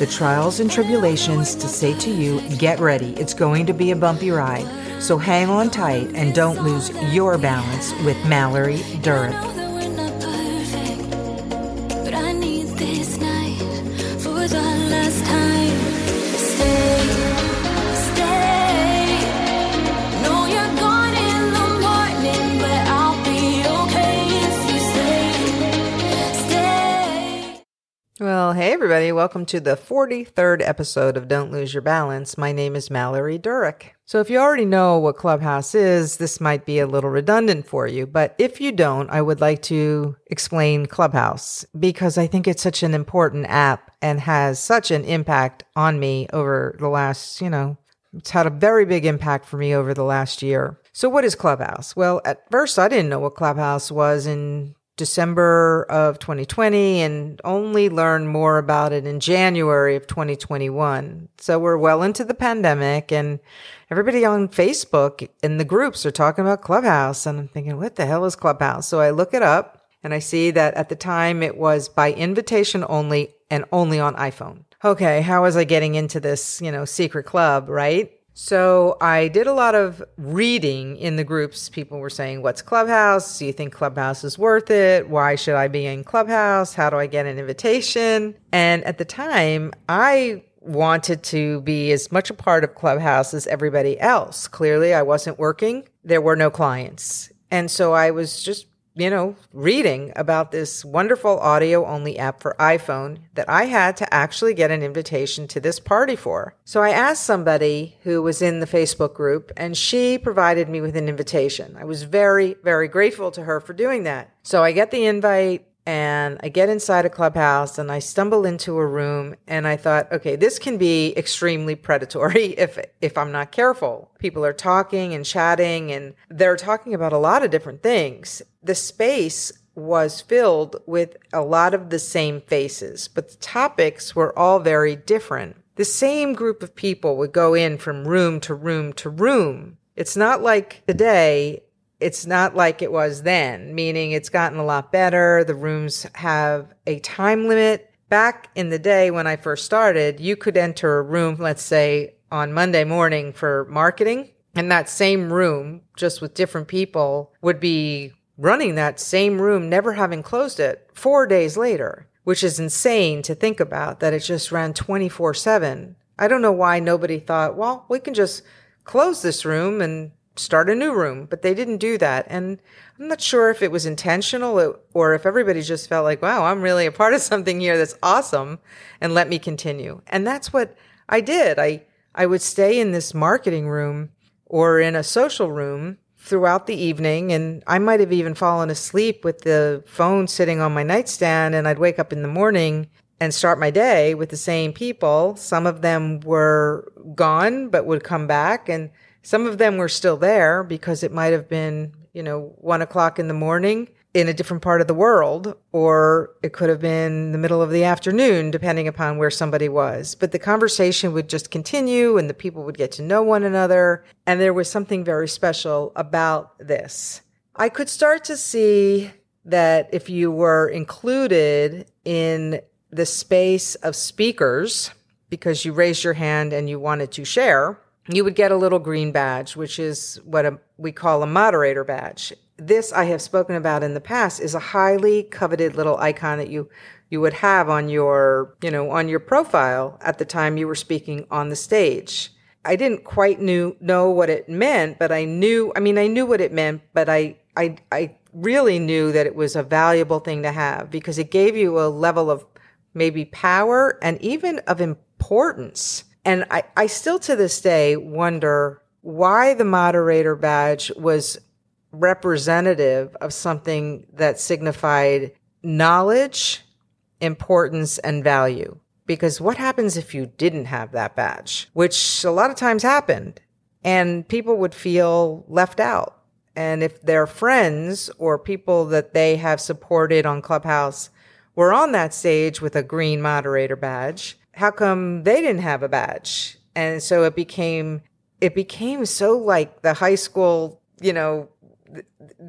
the trials and tribulations to say to you, get ready, it's going to be a bumpy ride. So hang on tight and don't lose your balance with Mallory Durick. Everybody, welcome to the 43rd episode of Don't Lose Your Balance. My name is Mallory Durick. So if you already know what Clubhouse is, this might be a little redundant for you, but if you don't, I would like to explain Clubhouse because I think it's such an important app and has such an impact on me over the last, you know, it's had a very big impact for me over the last year. So what is Clubhouse? Well, at first I didn't know what Clubhouse was in December of 2020 and only learned more about it in January of 2021. So we're well into the pandemic and everybody on Facebook in the groups are talking about Clubhouse. And I'm thinking, what the hell is Clubhouse? So I look it up and I see that at the time it was by invitation only and only on iPhone. Okay, how was I getting into this, you know, secret club, right? So I did a lot of reading in the groups. People were saying, What's Clubhouse? Do you think Clubhouse is worth it? Why should I be in Clubhouse? How do I get an invitation? And at the time, I wanted to be as much a part of Clubhouse as everybody else. Clearly, I wasn't working, there were no clients. And so I was just you know, reading about this wonderful audio only app for iPhone that I had to actually get an invitation to this party for. So I asked somebody who was in the Facebook group and she provided me with an invitation. I was very, very grateful to her for doing that. So I get the invite and I get inside a clubhouse and I stumble into a room and I thought, okay, this can be extremely predatory if if I'm not careful. People are talking and chatting and they're talking about a lot of different things. The space was filled with a lot of the same faces, but the topics were all very different. The same group of people would go in from room to room to room. It's not like today it's not like it was then, meaning it's gotten a lot better. The rooms have a time limit. Back in the day when I first started, you could enter a room, let's say on Monday morning for marketing, and that same room, just with different people, would be running that same room, never having closed it four days later, which is insane to think about that it just ran 24 7. I don't know why nobody thought, well, we can just close this room and start a new room, but they didn't do that. And I'm not sure if it was intentional or if everybody just felt like, wow, I'm really a part of something here that's awesome and let me continue. And that's what I did. I, I would stay in this marketing room or in a social room throughout the evening. And I might have even fallen asleep with the phone sitting on my nightstand and I'd wake up in the morning and start my day with the same people. Some of them were gone, but would come back and some of them were still there because it might have been, you know, one o'clock in the morning in a different part of the world, or it could have been the middle of the afternoon, depending upon where somebody was. But the conversation would just continue and the people would get to know one another. And there was something very special about this. I could start to see that if you were included in the space of speakers because you raised your hand and you wanted to share, you would get a little green badge, which is what a, we call a moderator badge. This I have spoken about in the past is a highly coveted little icon that you you would have on your, you know, on your profile at the time you were speaking on the stage. I didn't quite knew know what it meant, but I knew, I mean, I knew what it meant, but I I I really knew that it was a valuable thing to have because it gave you a level of maybe power and even of importance and I, I still to this day wonder why the moderator badge was representative of something that signified knowledge, importance, and value. Because what happens if you didn't have that badge? Which a lot of times happened. and people would feel left out. And if their friends or people that they have supported on Clubhouse were on that stage with a green moderator badge, how come they didn't have a badge? And so it became it became so like the high school, you know,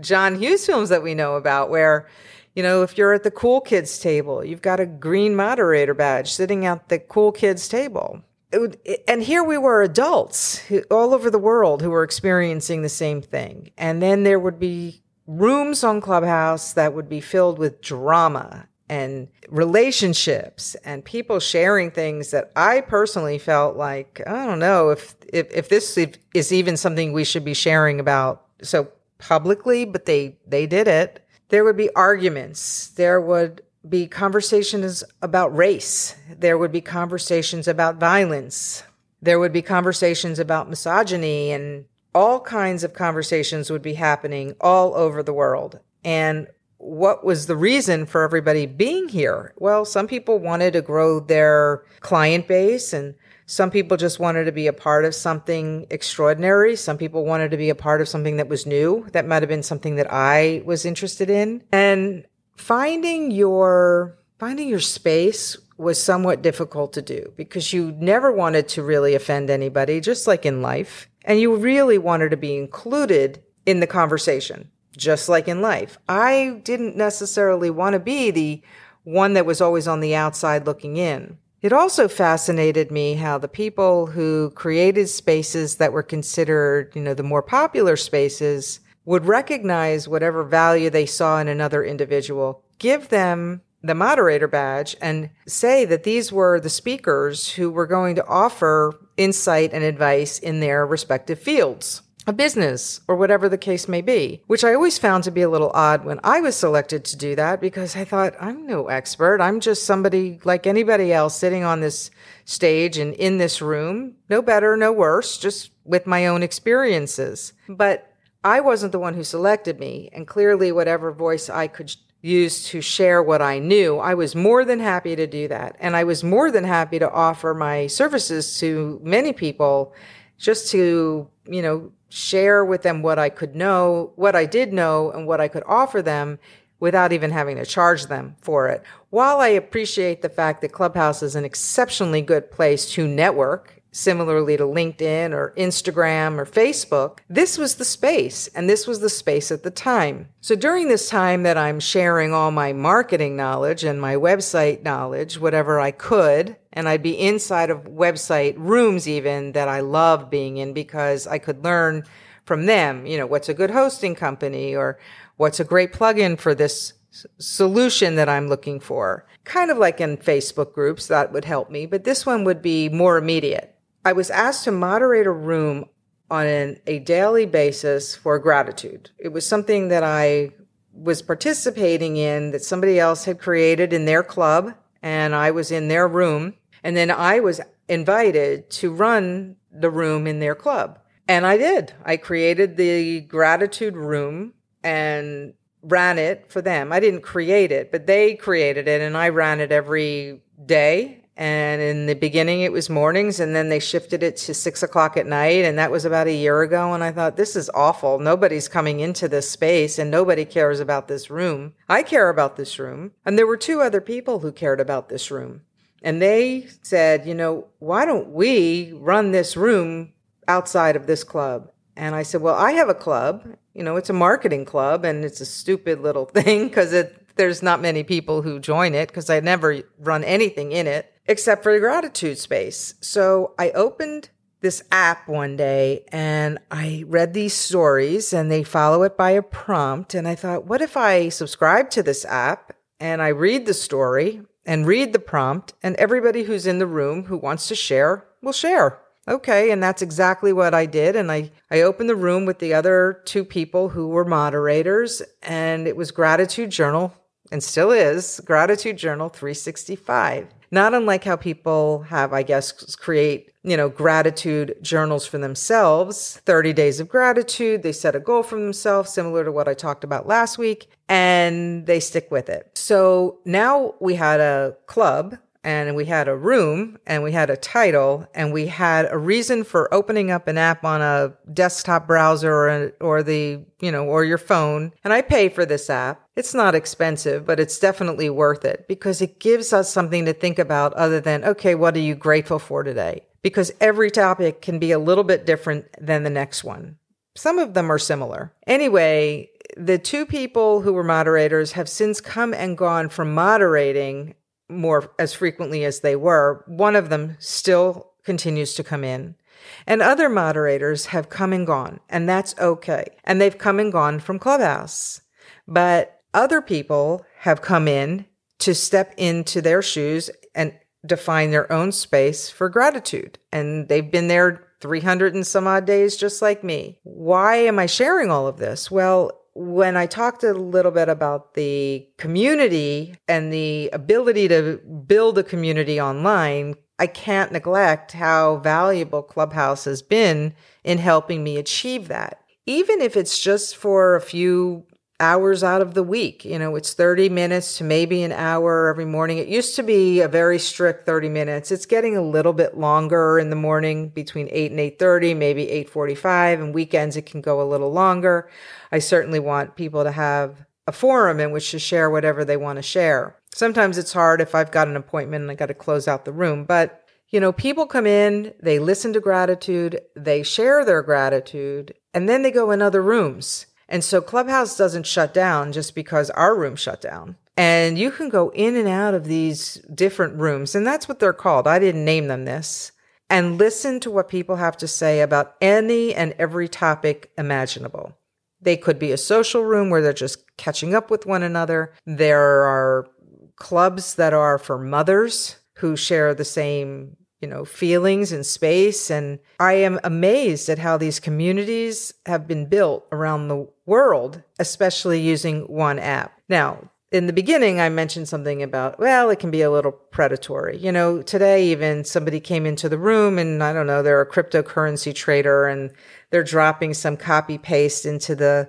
John Hughes films that we know about where you know, if you're at the cool kids table, you've got a green moderator badge sitting at the cool kids table. Would, and here we were adults who, all over the world who were experiencing the same thing. And then there would be rooms on Clubhouse that would be filled with drama and relationships and people sharing things that I personally felt like, I don't know if, if, if this is even something we should be sharing about so publicly, but they, they did it. There would be arguments. There would be conversations about race. There would be conversations about violence. There would be conversations about misogyny and all kinds of conversations would be happening all over the world. And what was the reason for everybody being here? Well, some people wanted to grow their client base and some people just wanted to be a part of something extraordinary. Some people wanted to be a part of something that was new. That might have been something that I was interested in. And finding your finding your space was somewhat difficult to do because you never wanted to really offend anybody, just like in life. And you really wanted to be included in the conversation, just like in life. I didn't necessarily want to be the one that was always on the outside looking in. It also fascinated me how the people who created spaces that were considered, you know, the more popular spaces would recognize whatever value they saw in another individual, give them the moderator badge and say that these were the speakers who were going to offer insight and advice in their respective fields a business or whatever the case may be, which I always found to be a little odd when I was selected to do that because I thought, I'm no expert. I'm just somebody like anybody else sitting on this stage and in this room, no better, no worse, just with my own experiences. But I wasn't the one who selected me, and clearly, whatever voice I could use to share what I knew, I was more than happy to do that. And I was more than happy to offer my services to many people just to, you know, share with them what I could know, what I did know, and what I could offer them without even having to charge them for it. While I appreciate the fact that Clubhouse is an exceptionally good place to network similarly to LinkedIn or Instagram or Facebook, this was the space and this was the space at the time. So during this time that I'm sharing all my marketing knowledge and my website knowledge, whatever I could, and I'd be inside of website rooms even that I loved being in because I could learn from them, you know, what's a good hosting company or what's a great plugin for this solution that I'm looking for. Kind of like in Facebook groups, that would help me, but this one would be more immediate. I was asked to moderate a room on an, a daily basis for gratitude. It was something that I was participating in that somebody else had created in their club, and I was in their room. And then I was invited to run the room in their club. And I did. I created the gratitude room and ran it for them. I didn't create it, but they created it and I ran it every day and in the beginning, it was mornings, and then they shifted it to six o'clock at night. And that was about a year ago. And I thought, this is awful. Nobody's coming into this space, and nobody cares about this room. I care about this room. And there were two other people who cared about this room. And they said, you know, why don't we run this room outside of this club? And I said, well, I have a club. You know, it's a marketing club, and it's a stupid little thing because there's not many people who join it because I never run anything in it except for the gratitude space. So I opened this app one day and I read these stories and they follow it by a prompt. And I thought, what if I subscribe to this app and I read the story and read the prompt and everybody who's in the room who wants to share will share. Okay. And that's exactly what I did. And I, I opened the room with the other two people who were moderators and it was gratitude journal and still is gratitude journal 365 not unlike how people have, I guess, create, you know, gratitude journals for themselves, 30 days of gratitude. They set a goal for themselves, similar to what I talked about last week, and they stick with it. So now we had a club and we had a room and we had a title and we had a reason for opening up an app on a desktop browser or, or the, you know, or your phone. And I pay for this app. It's not expensive, but it's definitely worth it because it gives us something to think about other than, okay, what are you grateful for today? Because every topic can be a little bit different than the next one. Some of them are similar. Anyway, the two people who were moderators have since come and gone from moderating more as frequently as they were. One of them still continues to come in. And other moderators have come and gone, and that's okay. And they've come and gone from Clubhouse. But other people have come in to step into their shoes and define their own space for gratitude. And they've been there 300 and some odd days, just like me. Why am I sharing all of this? Well, when I talked a little bit about the community and the ability to build a community online, I can't neglect how valuable Clubhouse has been in helping me achieve that. Even if it's just for a few hours out of the week. You know, it's 30 minutes to maybe an hour every morning. It used to be a very strict 30 minutes. It's getting a little bit longer in the morning between 8 and 8:30, maybe 8:45, and weekends it can go a little longer. I certainly want people to have a forum in which to share whatever they want to share. Sometimes it's hard if I've got an appointment and I got to close out the room, but you know, people come in, they listen to gratitude, they share their gratitude, and then they go in other rooms and so Clubhouse doesn't shut down just because our room shut down. And you can go in and out of these different rooms, and that's what they're called. I didn't name them this. And listen to what people have to say about any and every topic imaginable. They could be a social room where they're just catching up with one another. There are clubs that are for mothers who share the same you know, feelings and space. And I am amazed at how these communities have been built around the world, especially using one app. Now, in the beginning, I mentioned something about, well, it can be a little predatory. You know, today even somebody came into the room and I don't know, they're a cryptocurrency trader and they're dropping some copy paste into the,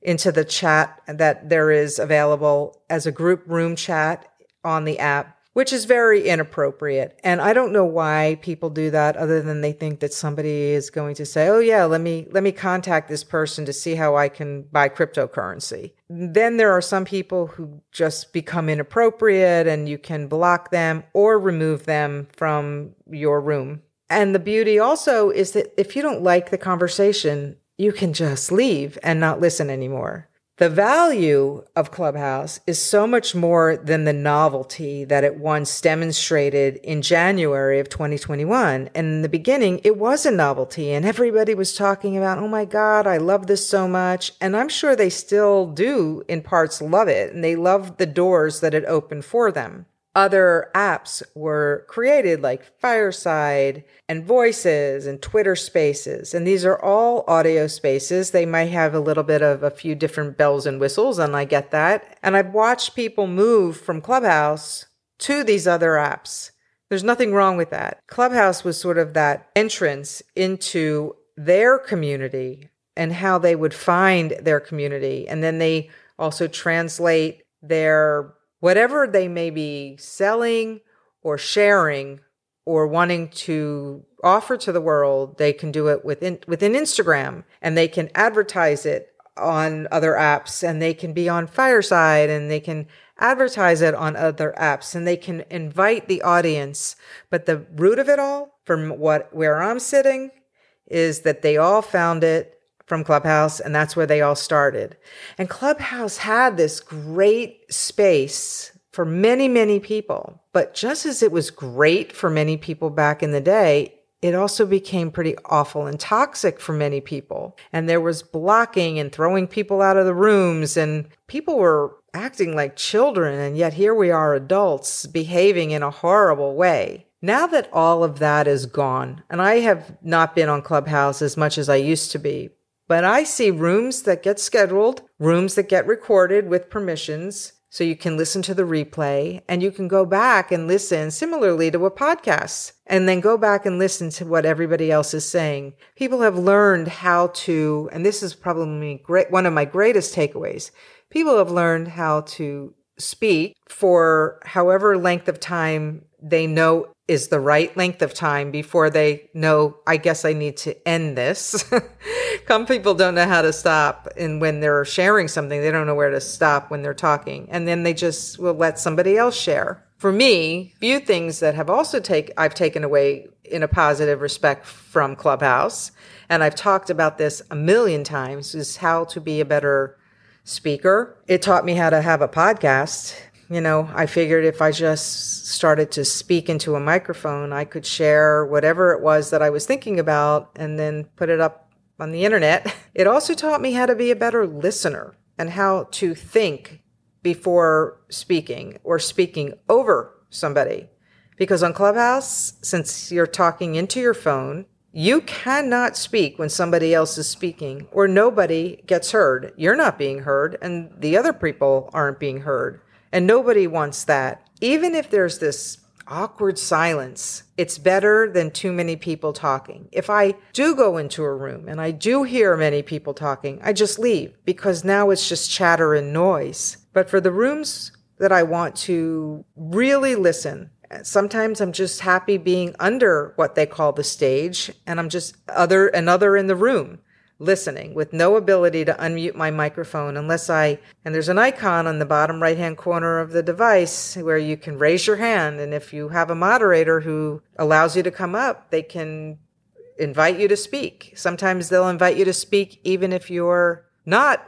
into the chat that there is available as a group room chat on the app which is very inappropriate. And I don't know why people do that other than they think that somebody is going to say, "Oh yeah, let me let me contact this person to see how I can buy cryptocurrency." Then there are some people who just become inappropriate and you can block them or remove them from your room. And the beauty also is that if you don't like the conversation, you can just leave and not listen anymore. The value of Clubhouse is so much more than the novelty that it once demonstrated in January of 2021. And in the beginning, it was a novelty and everybody was talking about, oh my God, I love this so much. And I'm sure they still do in parts love it and they love the doors that it opened for them other apps were created like Fireside and Voices and Twitter Spaces. And these are all audio spaces. They might have a little bit of a few different bells and whistles, and I get that. And I've watched people move from Clubhouse to these other apps. There's nothing wrong with that. Clubhouse was sort of that entrance into their community and how they would find their community. And then they also translate their whatever they may be selling or sharing or wanting to offer to the world, they can do it within within Instagram and they can advertise it on other apps and they can be on Fireside and they can advertise it on other apps and they can invite the audience. But the root of it all, from what where I'm sitting, is that they all found it from Clubhouse, and that's where they all started. And Clubhouse had this great space for many, many people. But just as it was great for many people back in the day, it also became pretty awful and toxic for many people. And there was blocking and throwing people out of the rooms, and people were acting like children. And yet here we are, adults, behaving in a horrible way. Now that all of that is gone, and I have not been on Clubhouse as much as I used to be, but I see rooms that get scheduled, rooms that get recorded with permissions. So you can listen to the replay and you can go back and listen similarly to a podcast and then go back and listen to what everybody else is saying. People have learned how to, and this is probably great, one of my greatest takeaways. People have learned how to speak for however length of time they know is the right length of time before they know, I guess I need to end this. Some people don't know how to stop. And when they're sharing something, they don't know where to stop when they're talking. And then they just will let somebody else share. For me, few things that have also take I've taken away in a positive respect from Clubhouse, and I've talked about this a million times, is how to be a better speaker. It taught me how to have a podcast you know, I figured if I just started to speak into a microphone, I could share whatever it was that I was thinking about and then put it up on the internet. It also taught me how to be a better listener and how to think before speaking or speaking over somebody. Because on Clubhouse, since you're talking into your phone, you cannot speak when somebody else is speaking or nobody gets heard. You're not being heard and the other people aren't being heard. And nobody wants that. Even if there's this awkward silence, it's better than too many people talking. If I do go into a room and I do hear many people talking, I just leave because now it's just chatter and noise. But for the rooms that I want to really listen, sometimes I'm just happy being under what they call the stage and I'm just other another in the room listening with no ability to unmute my microphone unless I, and there's an icon on the bottom right hand corner of the device where you can raise your hand. And if you have a moderator who allows you to come up, they can invite you to speak. Sometimes they'll invite you to speak even if you're not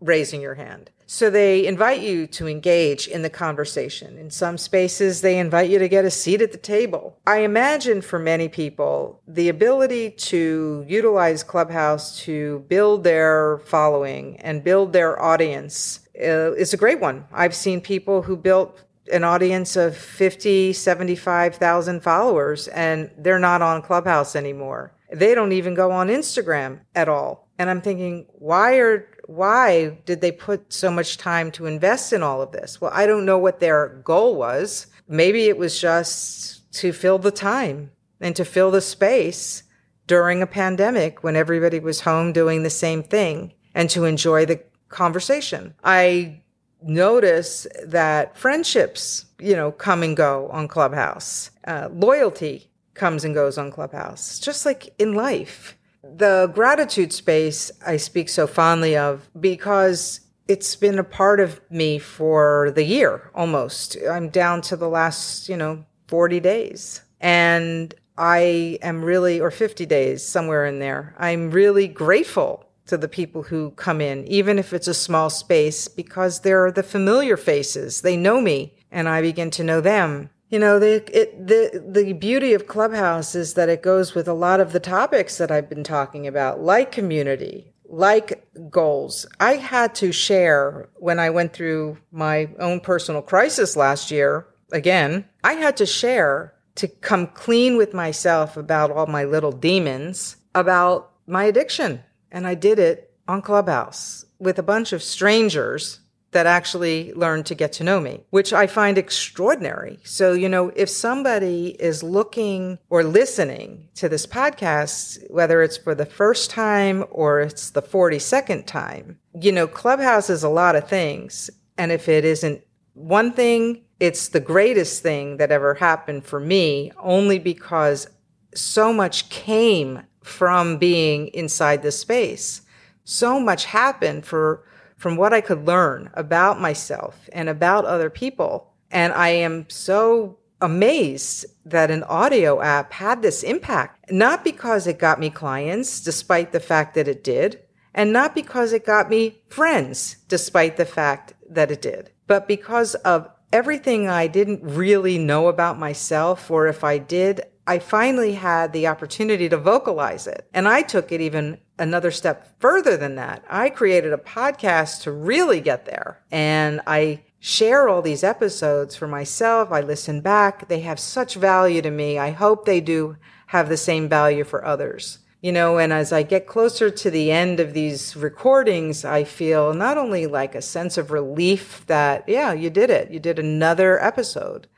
raising your hand. So they invite you to engage in the conversation. In some spaces, they invite you to get a seat at the table. I imagine for many people, the ability to utilize Clubhouse to build their following and build their audience uh, is a great one. I've seen people who built an audience of 50, 75,000 followers and they're not on Clubhouse anymore. They don't even go on Instagram at all. And I'm thinking, why are why did they put so much time to invest in all of this? Well, I don't know what their goal was. Maybe it was just to fill the time and to fill the space during a pandemic when everybody was home doing the same thing and to enjoy the conversation. I notice that friendships, you know, come and go on Clubhouse. Uh, loyalty comes and goes on Clubhouse, just like in life the gratitude space I speak so fondly of because it's been a part of me for the year almost. I'm down to the last, you know, 40 days. And I am really, or 50 days, somewhere in there. I'm really grateful to the people who come in, even if it's a small space, because they're the familiar faces. They know me and I begin to know them. You know, the, it, the, the beauty of Clubhouse is that it goes with a lot of the topics that I've been talking about, like community, like goals. I had to share when I went through my own personal crisis last year. Again, I had to share to come clean with myself about all my little demons, about my addiction. And I did it on Clubhouse with a bunch of strangers that actually learned to get to know me, which I find extraordinary. So, you know, if somebody is looking or listening to this podcast, whether it's for the first time or it's the 42nd time, you know, Clubhouse is a lot of things. And if it isn't one thing, it's the greatest thing that ever happened for me, only because so much came from being inside the space. So much happened for from what I could learn about myself and about other people. And I am so amazed that an audio app had this impact, not because it got me clients, despite the fact that it did, and not because it got me friends, despite the fact that it did, but because of everything I didn't really know about myself, or if I did, I finally had the opportunity to vocalize it. And I took it even another step further than that. I created a podcast to really get there. And I share all these episodes for myself. I listen back. They have such value to me. I hope they do have the same value for others. You know, and as I get closer to the end of these recordings, I feel not only like a sense of relief that, yeah, you did it. You did another episode,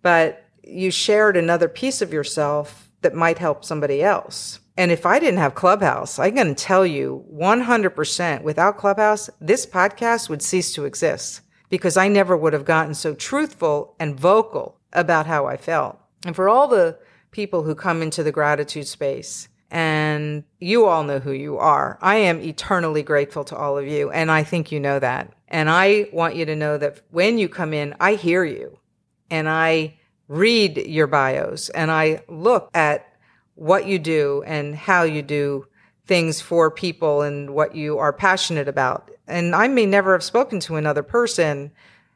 but you shared another piece of yourself that might help somebody else. And if I didn't have Clubhouse, I'm going to tell you 100% without Clubhouse, this podcast would cease to exist because I never would have gotten so truthful and vocal about how I felt. And for all the people who come into the gratitude space, and you all know who you are. I am eternally grateful to all of you, and I think you know that. And I want you to know that when you come in, I hear you and I read your bios and I look at what you do and how you do things for people and what you are passionate about. And I may never have spoken to another person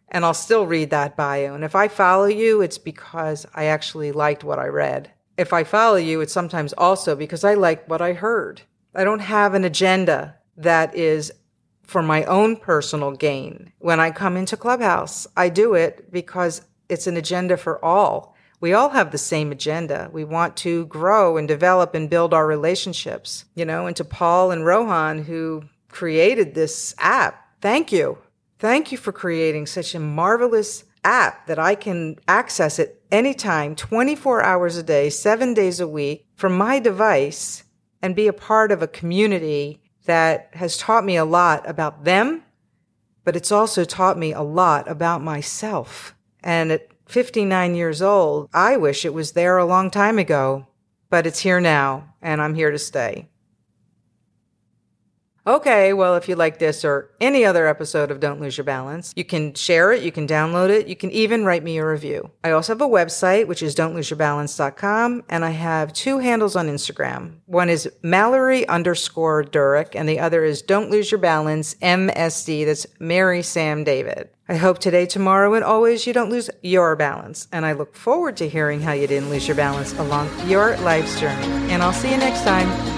and I'll still read that bio. And if I follow you, it's because I actually liked what I read. If I follow you, it's sometimes also because I like what I heard. I don't have an agenda that is for my own personal gain. When I come into Clubhouse, I do it because it's an agenda for all. We all have the same agenda. We want to grow and develop and build our relationships, you know, and to Paul and Rohan who created this app. Thank you. Thank you for creating such a marvelous app that I can access it anytime, 24 hours a day, seven days a week from my device and be a part of a community that has taught me a lot about them, but it's also taught me a lot about myself. And at 59 years old, I wish it was there a long time ago, but it's here now, and I'm here to stay. Okay, well, if you like this or any other episode of Don't Lose Your Balance, you can share it, you can download it, you can even write me a review. I also have a website, which is don'tloseyourbalance.com, and I have two handles on Instagram. One is Mallory underscore Durick, and the other is Don't Lose Your Balance MSD. That's Mary Sam David. I hope today, tomorrow, and always you don't lose your balance. And I look forward to hearing how you didn't lose your balance along your life's journey. And I'll see you next time.